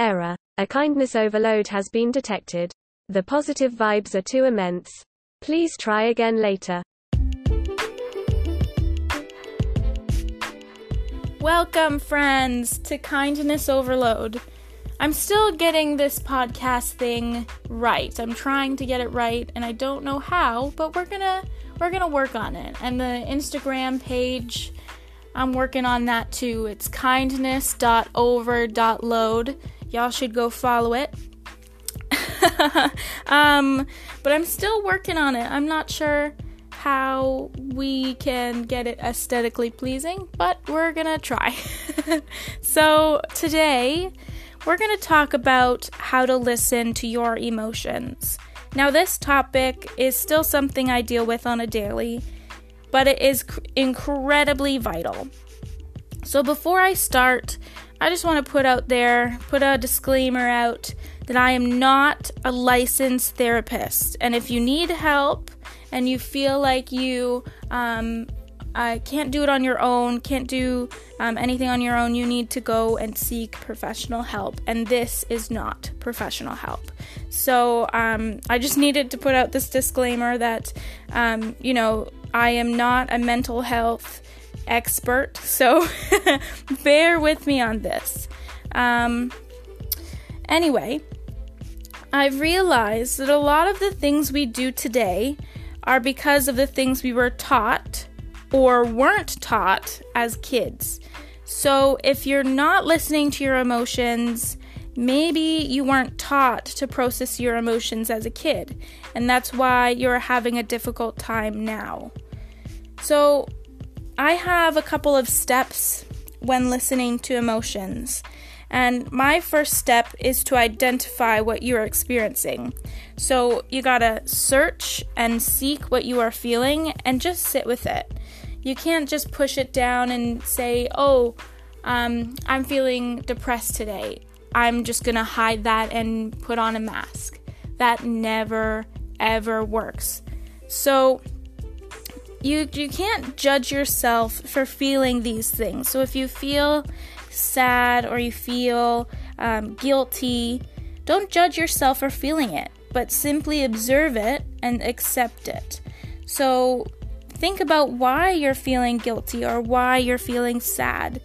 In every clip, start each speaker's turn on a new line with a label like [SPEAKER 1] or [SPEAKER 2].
[SPEAKER 1] Error. A kindness overload has been detected. The positive vibes are too immense. Please try again later.
[SPEAKER 2] Welcome, friends, to Kindness Overload. I'm still getting this podcast thing right. I'm trying to get it right, and I don't know how, but we're gonna we're gonna work on it. And the Instagram page, I'm working on that too. It's kindness.over.load. Y'all should go follow it. um, but I'm still working on it. I'm not sure how we can get it aesthetically pleasing, but we're gonna try. so, today we're gonna talk about how to listen to your emotions. Now, this topic is still something I deal with on a daily, but it is cr- incredibly vital. So, before I start, I just want to put out there, put a disclaimer out that I am not a licensed therapist. And if you need help, and you feel like you um, uh, can't do it on your own, can't do um, anything on your own, you need to go and seek professional help. And this is not professional help. So um, I just needed to put out this disclaimer that, um, you know, I am not a mental health expert. So bear with me on this. Um, anyway, I've realized that a lot of the things we do today are because of the things we were taught or weren't taught as kids. So if you're not listening to your emotions, maybe you weren't taught to process your emotions as a kid, and that's why you're having a difficult time now. So I have a couple of steps when listening to emotions. And my first step is to identify what you're experiencing. So you gotta search and seek what you are feeling and just sit with it. You can't just push it down and say, oh, um, I'm feeling depressed today. I'm just gonna hide that and put on a mask. That never, ever works. So, you you can't judge yourself for feeling these things. So if you feel sad or you feel um, guilty, don't judge yourself for feeling it, but simply observe it and accept it. So think about why you're feeling guilty or why you're feeling sad,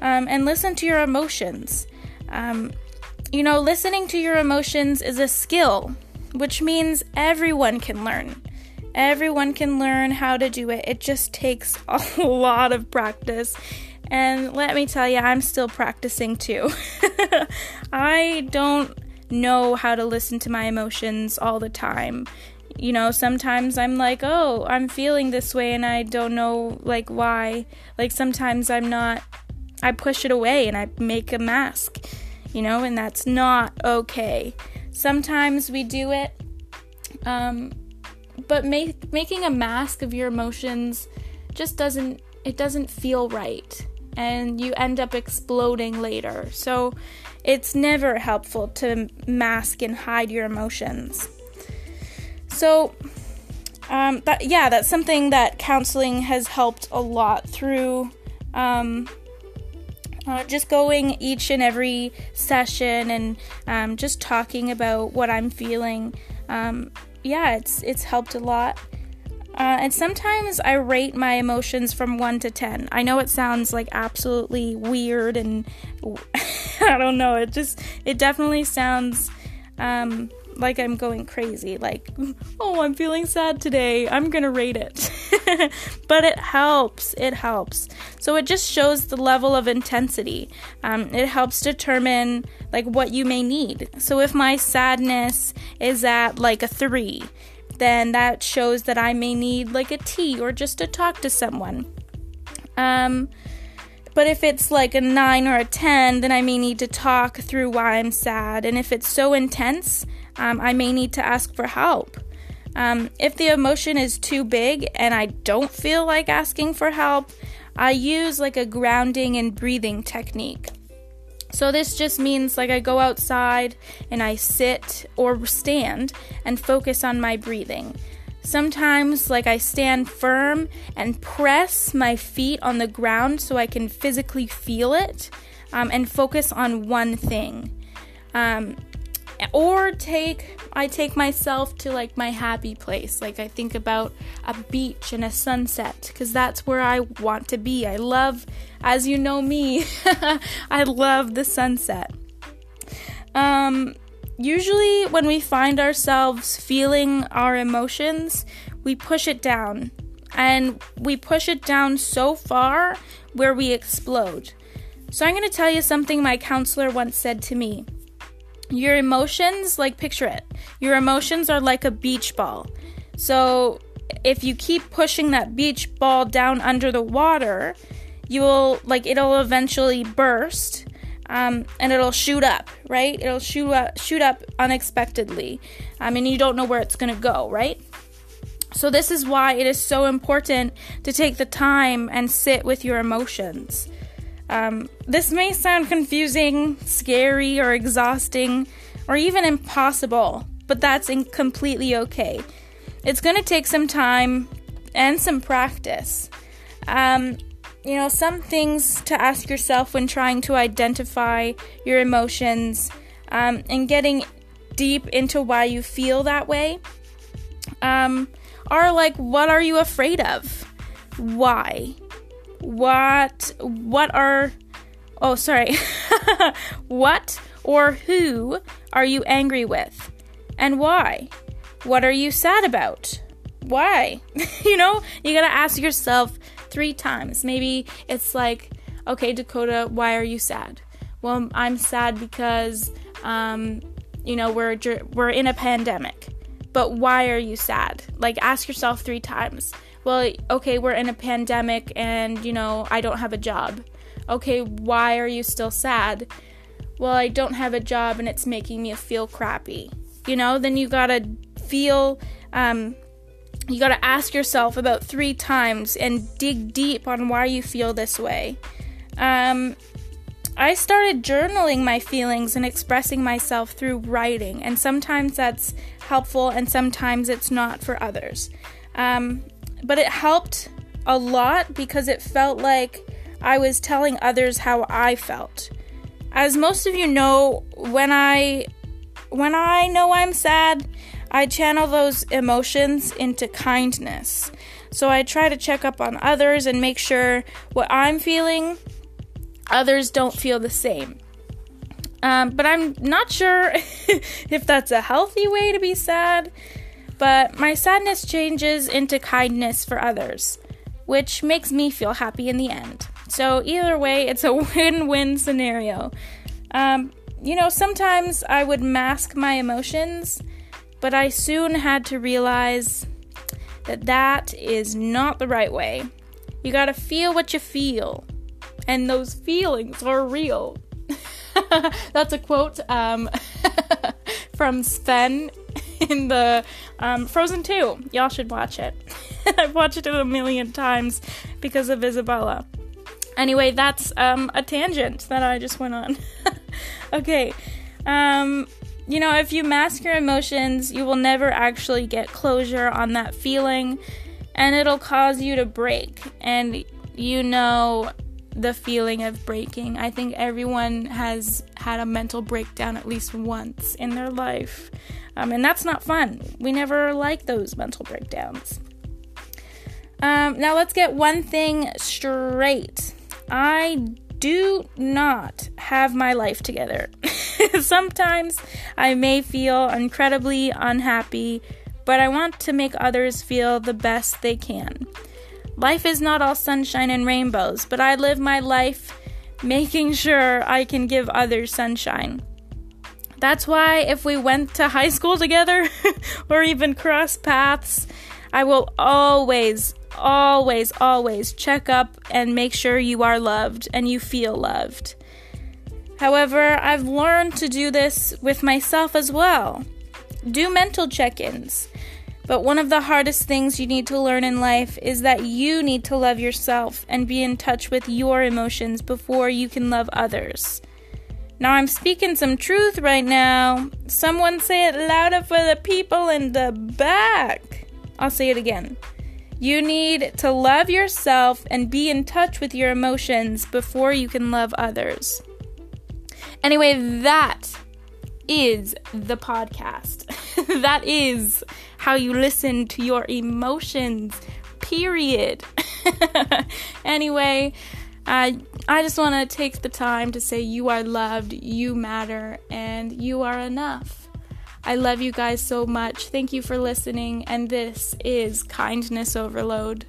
[SPEAKER 2] um, and listen to your emotions. Um, you know, listening to your emotions is a skill, which means everyone can learn. Everyone can learn how to do it. It just takes a lot of practice and let me tell you, I'm still practicing too. I don't know how to listen to my emotions all the time. You know, sometimes I'm like, "Oh, I'm feeling this way and I don't know like why." Like sometimes I'm not I push it away and I make a mask. You know, and that's not okay. Sometimes we do it um but make, making a mask of your emotions just doesn't it doesn't feel right and you end up exploding later. So it's never helpful to mask and hide your emotions. So, um, that, yeah, that's something that counseling has helped a lot through. Um, uh, just going each and every session and um, just talking about what I'm feeling. Yeah, it's it's helped a lot. Uh, and sometimes I rate my emotions from 1 to 10. I know it sounds like absolutely weird and I don't know, it just, it definitely sounds um, like I'm going crazy. Like, oh, I'm feeling sad today. I'm gonna rate it. but it helps. It helps. So it just shows the level of intensity. Um, it helps determine like what you may need. So if my sadness is at like a three, then that shows that I may need like a tea or just to talk to someone. Um, but if it's like a 9 or a 10, then I may need to talk through why I'm sad. And if it's so intense, um, I may need to ask for help. Um, if the emotion is too big and I don't feel like asking for help, I use like a grounding and breathing technique. So, this just means like I go outside and I sit or stand and focus on my breathing. Sometimes, like, I stand firm and press my feet on the ground so I can physically feel it um, and focus on one thing. Um, or take I take myself to like my happy place. Like I think about a beach and a sunset cuz that's where I want to be. I love as you know me, I love the sunset. Um usually when we find ourselves feeling our emotions, we push it down. And we push it down so far where we explode. So I'm going to tell you something my counselor once said to me. Your emotions, like picture it, your emotions are like a beach ball. So if you keep pushing that beach ball down under the water, you will, like, it'll eventually burst. Um, and it'll shoot up, right? It'll shoot up, shoot up unexpectedly. I mean, you don't know where it's gonna go, right? So, this is why it is so important to take the time and sit with your emotions. Um, this may sound confusing, scary, or exhausting, or even impossible, but that's in- completely okay. It's going to take some time and some practice. Um, you know, some things to ask yourself when trying to identify your emotions um, and getting deep into why you feel that way um, are like, what are you afraid of? Why? what what are oh sorry. What or who are you angry with? And why? What are you sad about? Why? You know you got to ask yourself 3 times maybe it's like okay Dakota why are you sad well I'm sad because um you know we're we're in a pandemic but why are you sad like ask yourself 3 times well, okay, we're in a pandemic and, you know, I don't have a job. Okay, why are you still sad? Well, I don't have a job and it's making me feel crappy. You know, then you gotta feel, um, you gotta ask yourself about three times and dig deep on why you feel this way. Um, I started journaling my feelings and expressing myself through writing, and sometimes that's helpful and sometimes it's not for others. Um, but it helped a lot because it felt like I was telling others how I felt. As most of you know, when I when I know I'm sad, I channel those emotions into kindness. So I try to check up on others and make sure what I'm feeling, others don't feel the same. Um, but I'm not sure if that's a healthy way to be sad but my sadness changes into kindness for others, which makes me feel happy in the end. So, either way, it's a win win scenario. Um, you know, sometimes I would mask my emotions, but I soon had to realize that that is not the right way. You gotta feel what you feel, and those feelings are real. That's a quote um, from Sven in the um, Frozen 2. Y'all should watch it. I've watched it a million times because of Isabella. Anyway, that's um, a tangent that I just went on. okay. Um, you know, if you mask your emotions, you will never actually get closure on that feeling, and it'll cause you to break. And you know the feeling of breaking. I think everyone has had a mental breakdown at least once in their life. Um, and that's not fun. We never like those mental breakdowns. Um, now, let's get one thing straight. I do not have my life together. Sometimes I may feel incredibly unhappy, but I want to make others feel the best they can. Life is not all sunshine and rainbows, but I live my life making sure I can give others sunshine. That's why if we went to high school together or even cross paths, I will always, always, always check up and make sure you are loved and you feel loved. However, I've learned to do this with myself as well. Do mental check ins. But one of the hardest things you need to learn in life is that you need to love yourself and be in touch with your emotions before you can love others. Now I'm speaking some truth right now. Someone say it louder for the people in the back. I'll say it again. You need to love yourself and be in touch with your emotions before you can love others. Anyway, that is the podcast. that is how you listen to your emotions, period. anyway, I I just want to take the time to say you are loved, you matter, and you are enough. I love you guys so much. Thank you for listening, and this is Kindness Overload.